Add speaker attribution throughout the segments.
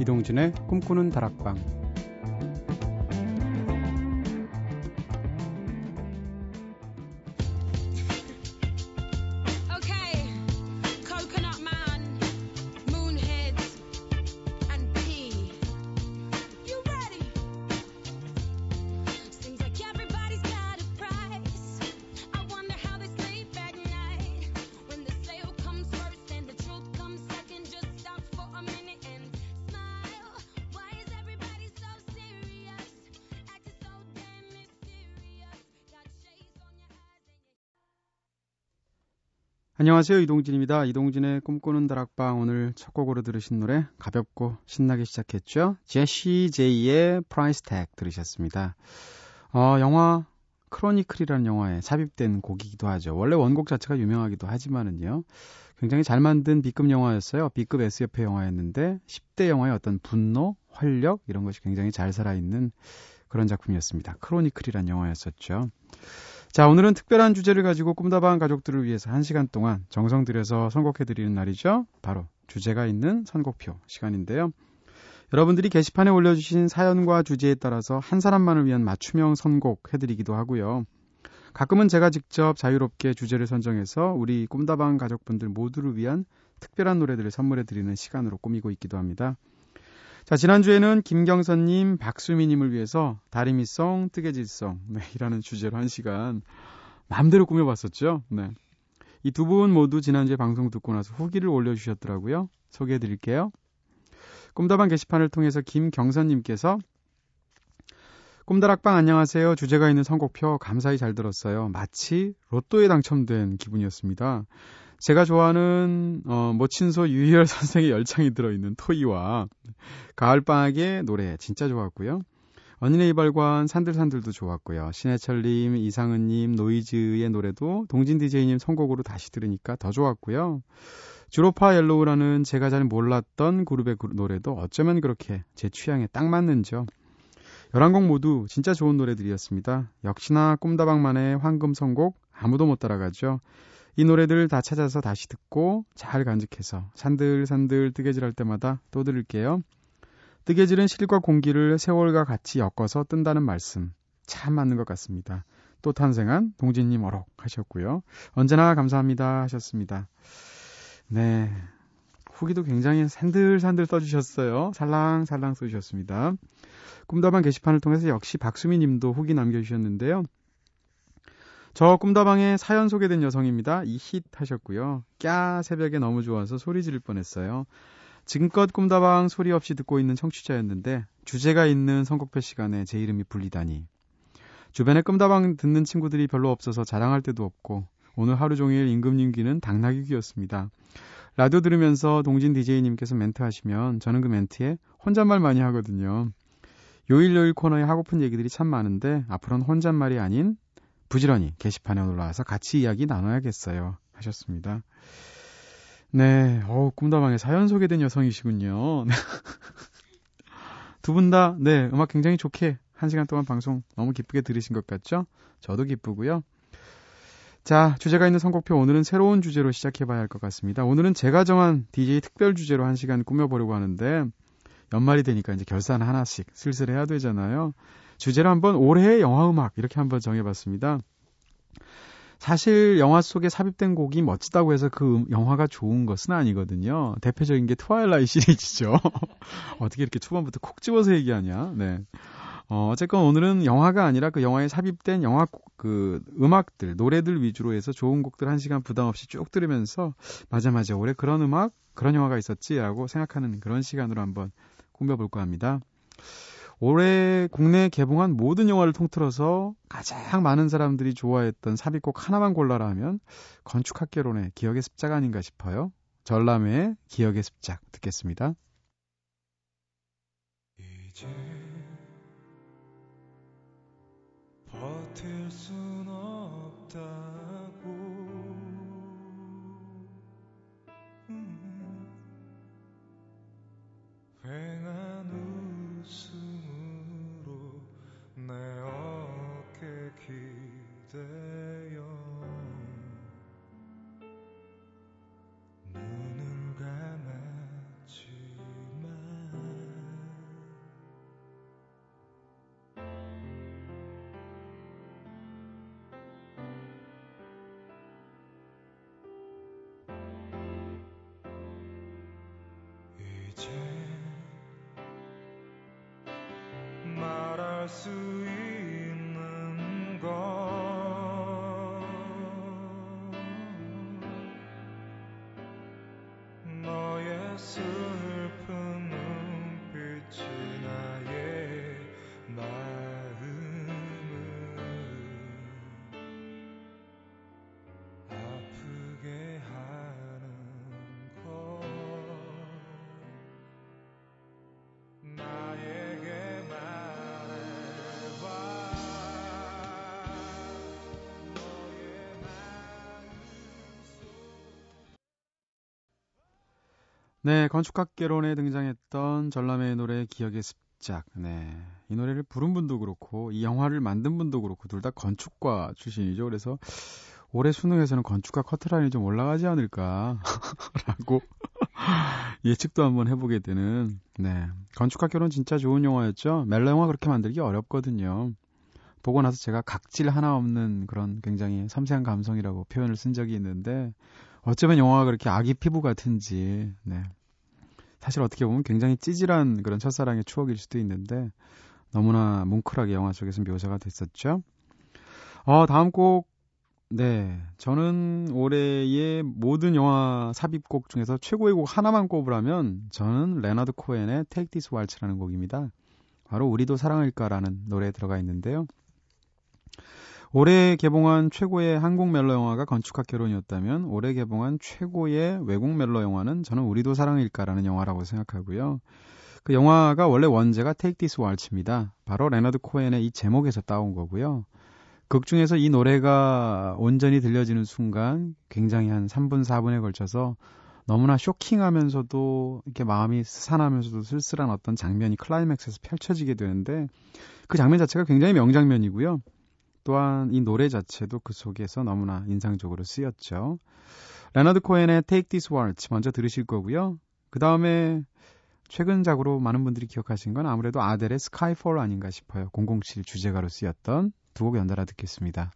Speaker 1: 이동진의 꿈꾸는 다락방 안녕하세요. 이동진입니다. 이동진의 꿈꾸는 다락방 오늘 첫 곡으로 들으신 노래 가볍고 신나게 시작했죠. 제시 제이의 Price Tag 들으셨습니다. 어, 영화 크로니클이라는 영화에 삽입된 곡이기도 하죠. 원래 원곡 자체가 유명하기도 하지만은요. 굉장히 잘 만든 B급 영화였어요. B급 SF 영화였는데 10대 영화의 어떤 분노, 활력 이런 것이 굉장히 잘 살아있는 그런 작품이었습니다. 크로니클이라는 영화였었죠. 자, 오늘은 특별한 주제를 가지고 꿈다방 가족들을 위해서 1시간 동안 정성 들여서 선곡해드리는 날이죠. 바로 주제가 있는 선곡표 시간인데요. 여러분들이 게시판에 올려주신 사연과 주제에 따라서 한 사람만을 위한 맞춤형 선곡 해드리기도 하고요. 가끔은 제가 직접 자유롭게 주제를 선정해서 우리 꿈다방 가족분들 모두를 위한 특별한 노래들을 선물해드리는 시간으로 꾸미고 있기도 합니다. 자, 지난주에는 김경선님, 박수미님을 위해서 다리미송, 뜨개질송, 네, 이라는 주제로 한 시간 마음대로 꾸며봤었죠. 네. 이 두 분 모두 지난주에 방송 듣고 나서 후기를 올려주셨더라고요. 소개해 드릴게요. 꿈다방 게시판을 통해서 김경선님께서 꿈다락방 안녕하세요. 주제가 있는 선곡표 감사히 잘 들었어요. 마치 로또에 당첨된 기분이었습니다. 제가 좋아하는 어, 모친소 유희열 선생의 열창이 들어있는 토이와 가을방학의 노래 진짜 좋았고요. 언니네 이발관 산들산들도 좋았고요. 신해철님, 이상은님, 노이즈의 노래도 동진 DJ님 선곡으로 다시 들으니까 더 좋았고요. 주로파 옐로우라는 제가 잘 몰랐던 그룹의 노래도 어쩌면 그렇게 제 취향에 딱 맞는지요. 11곡 모두 진짜 좋은 노래들이었습니다. 역시나 꿈다방만의 황금 선곡 아무도 못 따라가죠. 이 노래들 다 찾아서 다시 듣고 잘 간직해서 산들산들 뜨개질 할 때마다 또 들을게요. 뜨개질은 실과 공기를 세월과 같이 엮어서 뜬다는 말씀 참 맞는 것 같습니다. 또 탄생한 동진님 어록 하셨고요. 언제나 감사합니다 하셨습니다. 네. 후기도 굉장히 산들산들 써주셨어요. 살랑살랑 써주셨습니다. 꿈다방 게시판을 통해서 역시 박수미 님도 후기 남겨주셨는데요. 저 꿈다방에 사연 소개된 여성입니다. 이 힛 하셨고요. 꺄 새벽에 너무 좋아서 소리 지를 뻔했어요. 지금껏 꿈다방 소리 없이 듣고 있는 청취자였는데 주제가 있는 선곡표 시간에 제 이름이 불리다니. 주변에 꿈다방 듣는 친구들이 별로 없어서 자랑할 데도 없고 오늘 하루 종일 임금님 귀는 당나귀 귀였습니다. 라디오 들으면서 동진 DJ님께서 멘트 하시면 저는 그 멘트에 혼잣말 많이 하거든요. 요일요일 코너에 하고픈 얘기들이 참 많은데 앞으로는 혼잣말이 아닌 부지런히 게시판에 올라와서 같이 이야기 나눠야겠어요. 하셨습니다. 네, 어우, 꿈다방에 사연 소개된 여성이시군요. 두 분 다, 네, 음악 굉장히 좋게 한 시간 동안 방송 너무 기쁘게 들으신 것 같죠? 저도 기쁘고요. 자, 주제가 있는 선곡표 오늘은 새로운 주제로 시작해봐야 할 것 같습니다. 오늘은 제가 정한 DJ 특별 주제로 한 시간 꾸며보려고 하는데 연말이 되니까 이제 결산 하나씩 슬슬 해야 되잖아요. 주제를 한번 올해의 영화 음악 이렇게 한번 정해봤습니다. 사실 영화 속에 삽입된 곡이 멋지다고 해서 그 음, 영화가 좋은 것은 아니거든요. 대표적인 게 트와일라이 시리즈죠. 어떻게 이렇게 초반부터 콕 집어서 얘기하냐. 네. 어, 어쨌건 오늘은 영화가 아니라 그 영화에 삽입된 영화 그 음악들, 노래들 위주로 해서 좋은 곡들 한 시간 부담 없이 쭉 들으면서 맞아 맞아 올해 그런 음악, 그런 영화가 있었지라고 생각하는 그런 시간으로 한번 꾸며볼까 합니다. 올해 국내에 개봉한 모든 영화를 통틀어서 가장 많은 사람들이 좋아했던 삽입곡 하나만 골라라 하면 건축학개론의 기억의 습작 아닌가 싶어요. 전람회의 기억의 습작 듣겠습니다. 이제 버틸 순 없다 네, 건축학개론에 등장했던 전람회의 노래 기억의 습작. 네. 이 노래를 부른 분도 그렇고 이 영화를 만든 분도 그렇고 둘 다 건축과 출신이죠. 그래서 올해 수능에서는 건축과 커트라인이 좀 올라가지 않을까라고 예측도 한번 해보게 되는 네 건축학개론 진짜 좋은 영화였죠. 멜로 영화 그렇게 만들기 어렵거든요. 보고 나서 제가 각질 하나 없는 그런 굉장히 섬세한 감성이라고 표현을 쓴 적이 있는데 어쩌면 영화가 그렇게 아기 피부 같은지, 네. 사실 어떻게 보면 굉장히 찌질한 그런 첫사랑의 추억일 수도 있는데, 너무나 뭉클하게 영화 속에서 묘사가 됐었죠. 어, 다음 곡, 네. 저는 올해의 모든 영화 삽입곡 중에서 최고의 곡 하나만 꼽으라면, 저는 레나드 코엔의 Take This Waltz라는 곡입니다. 바로 우리도 사랑일까라는 노래에 들어가 있는데요. 올해 개봉한 최고의 한국 멜로 영화가 건축학 개론이었다면 올해 개봉한 최고의 외국 멜로 영화는 저는 우리도 사랑일까라는 영화라고 생각하고요. 그 영화가 원래 원제가 Take This Waltz입니다. 바로 레너드 코엔의 이 제목에서 따온 거고요. 극 중에서 이 노래가 온전히 들려지는 순간 굉장히 한 3분 4분에 걸쳐서 너무나 쇼킹하면서도 이렇게 마음이 스산하면서도 쓸쓸한 어떤 장면이 클라이맥스에서 펼쳐지게 되는데 그 장면 자체가 굉장히 명장면이고요. 또한 이 노래 자체도 그 속에서 너무나 인상적으로 쓰였죠. 레너드 코엔의 Take This Waltz 먼저 들으실 거고요. 그 다음에 최근작으로 많은 분들이 기억하신 건 아무래도 아델의 Skyfall 아닌가 싶어요. 007 주제가로 쓰였던 두 곡 연달아 듣겠습니다.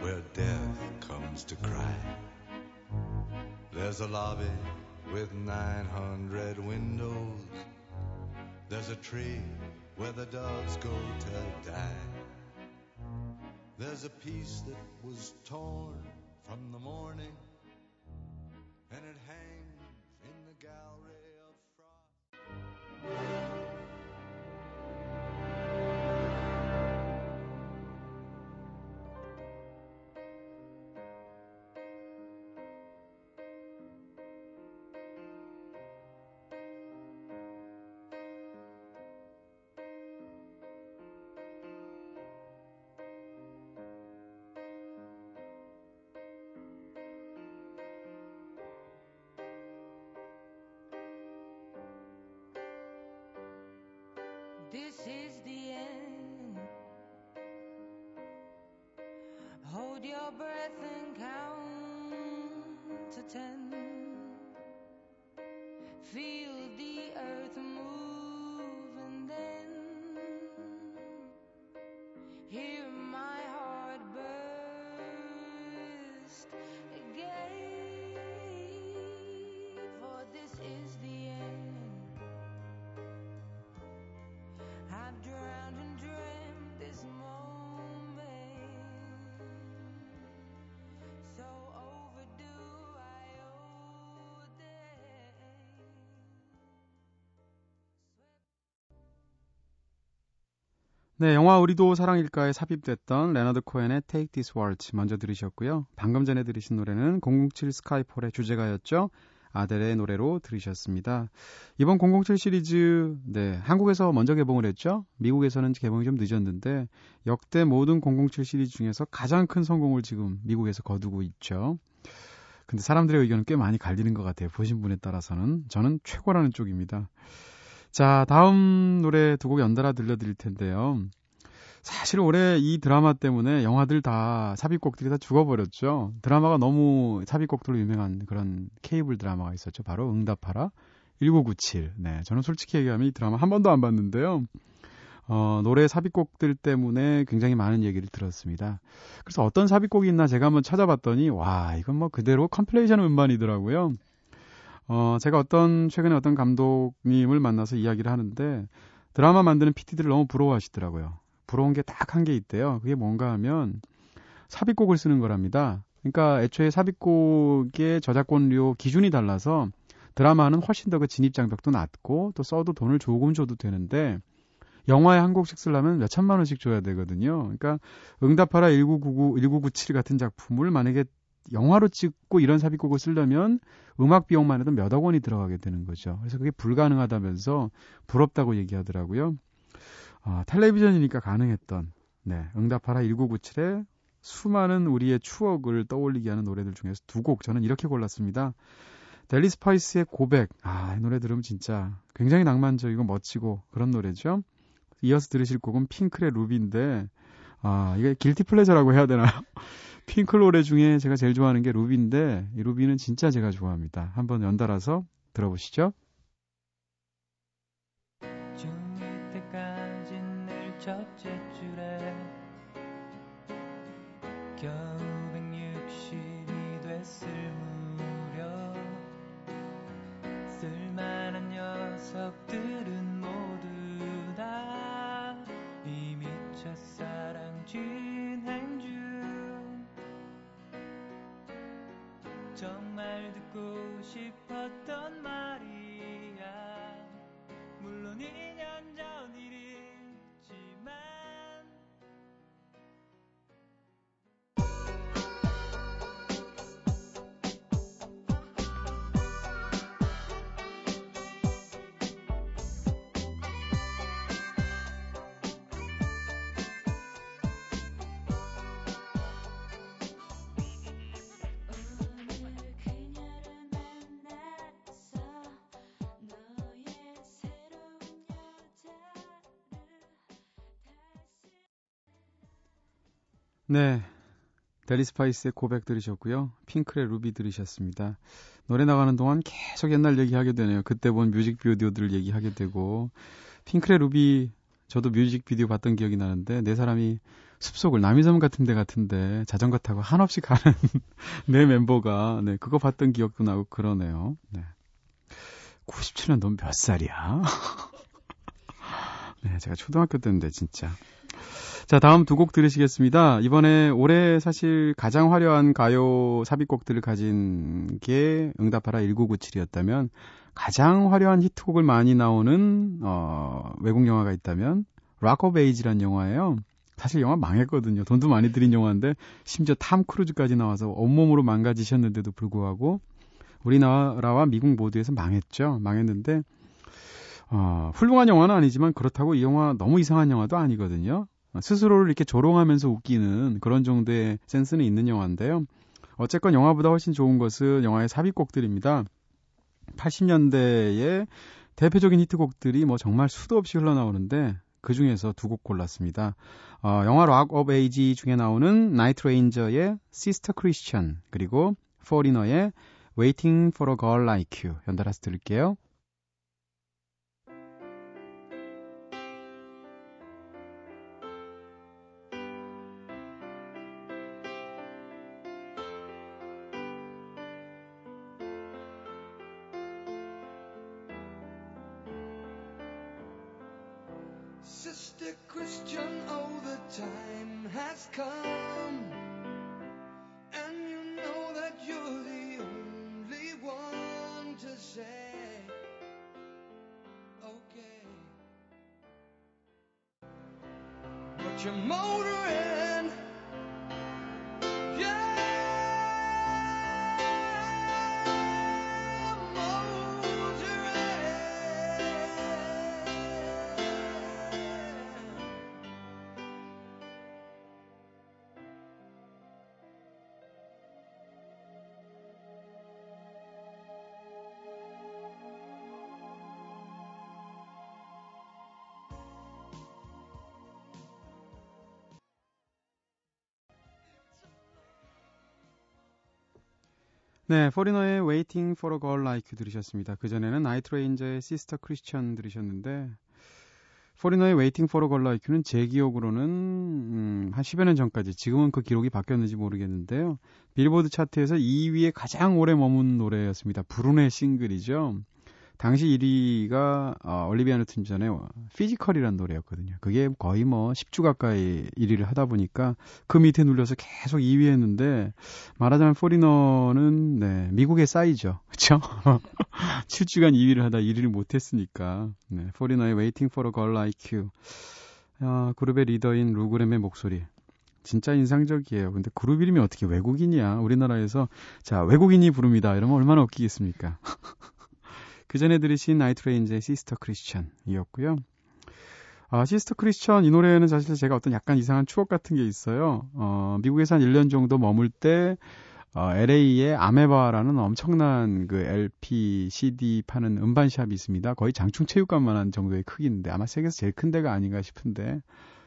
Speaker 1: Where death comes to cry. There's a lobby with 900 windows. There's a tree where the doves go to die. There's a piece that was torn from the morning, and it your breath and count to ten. Feel the earth move and then hear my heart burst 네, 영화 우리도 사랑일까에 삽입됐던 레너드 코엔의 Take This Waltz 먼저 들으셨고요. 방금 전에 들으신 노래는 007 스카이폴의 주제가였죠. 아델의 노래로 들으셨습니다. 이번 007 시리즈, 네, 한국에서 먼저 개봉을 했죠. 미국에서는 개봉이 좀 늦었는데, 역대 모든 007 시리즈 중에서 가장 큰 성공을 지금 미국에서 거두고 있죠. 근데 사람들의 의견은 꽤 많이 갈리는 것 같아요. 보신 분에 따라서는. 저는 최고라는 쪽입니다. 자, 다음 노래 두 곡 연달아 들려드릴 텐데요. 사실 올해 이 드라마 때문에 영화들 다 삽입곡들이 다 죽어버렸죠. 드라마가 너무 삽입곡들로 유명한 그런 케이블 드라마가 있었죠. 바로 응답하라 1997. 네, 저는 솔직히 얘기하면 이 드라마 한 번도 안 봤는데요. 어, 노래 삽입곡들 때문에 굉장히 많은 얘기를 들었습니다. 그래서 어떤 삽입곡이 있나 제가 한번 찾아봤더니 와 이건 뭐 그대로 컴플레이션 음반이더라고요. 어, 제가 어떤 최근에 어떤 감독님을 만나서 이야기를 하는데 드라마 만드는 PT들을 너무 부러워하시더라고요. 부러운 게 딱 한 게 있대요. 그게 뭔가 하면 삽입곡을 쓰는 거랍니다. 그러니까 애초에 삽입곡의 저작권료 기준이 달라서 드라마는 훨씬 더 그 진입 장벽도 낮고 또 써도 돈을 조금 줘도 되는데 영화에 한 곡씩 쓰려면 몇 천만 원씩 줘야 되거든요. 그러니까 응답하라 1999, 1997 같은 작품을 만약에 영화로 찍고 이런 삽입곡을 쓰려면 음악 비용만 해도 몇억 원이 들어가게 되는 거죠. 그래서 그게 불가능하다면서 부럽다고 얘기하더라고요. 아, 텔레비전이니까 가능했던 네, 응답하라 1997의 수많은 우리의 추억을 떠올리게 하는 노래들 중에서 두 곡 저는 이렇게 골랐습니다. 델리 스파이스의 고백. 아, 이 노래 들으면 진짜 굉장히 낭만적이고 멋지고 그런 노래죠. 이어서 들으실 곡은 핑클의 루비인데, 아, 이게 길티 플레저라고 해야 되나요? 핑클 노래 중에 제가 제일 좋아하는 게 루비인데, 이 루비는 진짜 제가 좋아합니다. 한번 연달아서 들어보시죠. 점 네. 델리 스파이스의 고백 들으셨고요. 핑클의 루비 들으셨습니다. 노래 나가는 동안 계속 옛날 얘기하게 되네요. 그때 본 뮤직비디오들을 얘기하게 되고 핑클의 루비 저도 뮤직비디오 봤던 기억이 나는데 네 사람이 숲속을 남이섬 같은 데 같은데 자전거 타고 한없이 가는 네 멤버가 네 그거 봤던 기억도 나고 그러네요. 네. 97년 넌 몇 살이야? 네, 제가 초등학교 때인데 진짜. 자, 다음 두 곡 들으시겠습니다. 이번에 올해 사실 가장 화려한 가요 삽입곡들을 가진 게 응답하라 1997이었다면 가장 화려한 히트곡을 많이 나오는 어, 외국 영화가 있다면 Rock of Ages란 영화예요. 사실 영화 망했거든요. 돈도 많이 들인 영화인데 심지어 탐 크루즈까지 나와서 온몸으로 망가지셨는데도 불구하고 우리나라와 미국 모두에서 망했죠. 망했는데 어, 훌륭한 영화는 아니지만 그렇다고 이 영화 너무 이상한 영화도 아니거든요. 스스로를 이렇게 조롱하면서 웃기는 그런 정도의 센스는 있는 영화인데요. 어쨌건 영화보다 훨씬 좋은 것은 영화의 삽입곡들입니다. 80년대의 대표적인 히트곡들이 뭐 정말 수도 없이 흘러나오는데 그 중에서 두 곡 골랐습니다. 어, 영화 Rock of Ages 중에 나오는 Night Ranger의 Sister Christian 그리고 Foreigner의 Waiting for a Girl Like You 연달아서 들을게요. Sister Christian, oh, the time has come. And you know that you're the only one to say, okay. But your motor 네, Foreigner의 Waiting for a Girl Like You 들으셨습니다. 그전에는 Night Ranger의 Sister Christian 들으셨는데 Foreigner의 Waiting for a Girl Like You는 제 기억으로는 음, 한 10여 년 전까지 지금은 그 기록이 바뀌었는지 모르겠는데요. 빌보드 차트에서 2위에 가장 오래 머문 노래였습니다. 비운의 싱글이죠. 당시 1위가 어, Olivia Newton-John의 Physical이라는 노래였거든요. 그게 거의 뭐 10주 가까이 1위를 하다 보니까 그 밑에 눌려서 계속 2위 했는데 말하자면 포리너는 네, 미국의 싸이죠. 그렇죠? 7주간 2위를 하다 1위를 못 했으니까. 네, Foreigner의 Waiting for a Girl Like You. 아, 그룹의 리더인 Lou Gramm의 목소리. 진짜 인상적이에요. 근데 그룹 이름이 어떻게 외국인이야? 우리나라에서 자, 외국인이 부릅니다. 이러면 얼마나 웃기겠습니까? 그 전에 들으신 Night Ranger의 Sister Christian이었고요. 아, Sister Christian 이 노래는 사실 제가 어떤 약간 이상한 추억 같은 게 있어요. 어, 미국에서 한 1년 정도 머물 때 어, LA에 Amoeba라는 엄청난 그 LP, CD 파는 음반샵이 있습니다. 거의 장충 체육관만한 정도의 크기인데 아마 세계에서 제일 큰 데가 아닌가 싶은데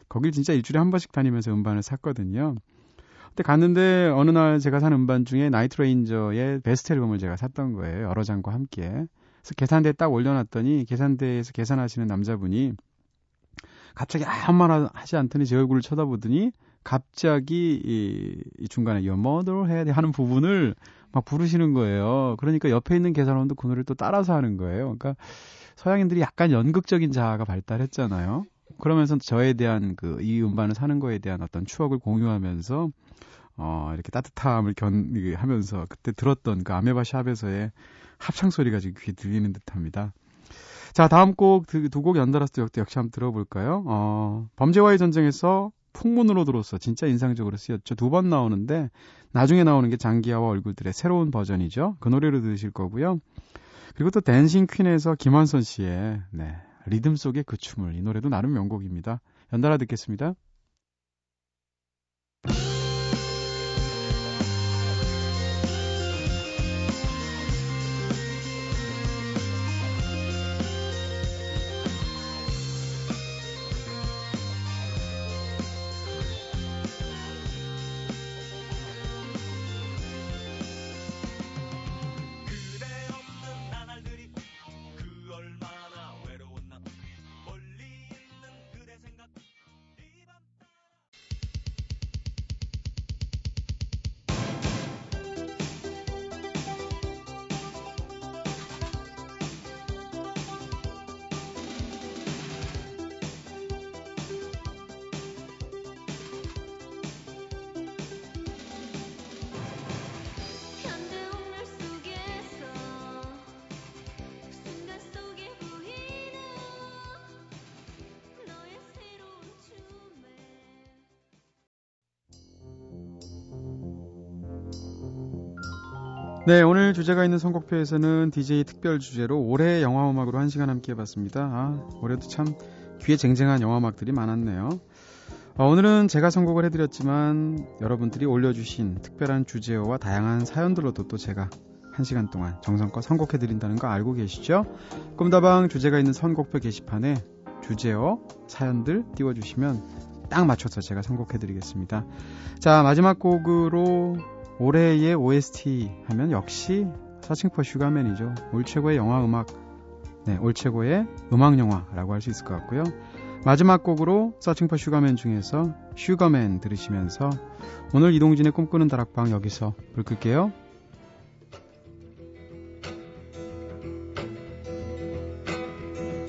Speaker 1: 거길 진짜 일주일에 한 번씩 다니면서 음반을 샀거든요. 근데 갔는데 어느 날 제가 산 음반 중에 Night Ranger의 베스트 앨범을 제가 샀던 거예요. 여러 장과 함께. 그래서 계산대에 딱 올려놨더니 계산대에서 계산하시는 남자분이 갑자기 아무 말 하지 않더니 제 얼굴을 쳐다보더니 갑자기 이, 이 중간에 mother 해야 돼 하는 부분을 막 부르시는 거예요. 그러니까 옆에 있는 계산원도 그 노래를 또 따라서 하는 거예요. 그러니까 서양인들이 약간 연극적인 자아가 발달했잖아요. 그러면서 저에 대한 그 이 음반을 사는 거에 대한 어떤 추억을 공유하면서 어 이렇게 따뜻함을 견 하면서 그때 들었던 그 아메바 샵에서의 합창 소리가 지금 귀에 들리는 듯합니다. 자, 다음 곡 두곡 연달아서 역대 역시 한번 들어볼까요? 어, 범죄와의 전쟁에서 풍문으로 들어서 진짜 인상적으로 쓰였죠. 두 번 나오는데 나중에 나오는 게 장기하와 얼굴들의 새로운 버전이죠. 그 노래로 들으실 거고요. 그리고 또 댄싱 퀸에서 김한선 씨의 네, 리듬 속의 그 춤을 이 노래도 나름 명곡입니다. 연달아 듣겠습니다. 네, 오늘 주제가 있는 선곡표에서는 DJ 특별 주제로 올해 영화 음악으로 한 시간 함께 해봤습니다. 아, 올해도 참 귀에 쟁쟁한 영화 음악들이 많았네요. 어, 오늘은 제가 선곡을 해드렸지만 여러분들이 올려주신 특별한 주제와 다양한 사연들로도 또 제가 한 시간 동안 정성껏 선곡해드린다는 거 알고 계시죠? 꿈다방 주제가 있는 선곡표 게시판에 주제어, 사연들 띄워주시면 딱 맞춰서 제가 선곡해드리겠습니다. 자, 마지막 곡으로 올해의 OST 하면 역시 Searching for Sugar Man이죠. 올 최고의 영화 음악, 네, 올 최고의 음악 영화라고 할 수 있을 것 같고요. 마지막 곡으로 Searching for Sugar Man 중에서 Sugar Man 들으시면서 오늘 이동진의 꿈꾸는 다락방 여기서 불 끌게요.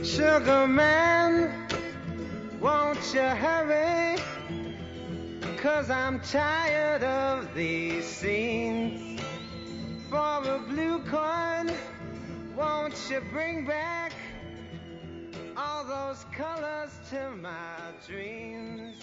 Speaker 1: Sugarman, won't you hurry? Cause I'm tired of these scenes. For a blue coin, won't you bring back all those colors to my dreams?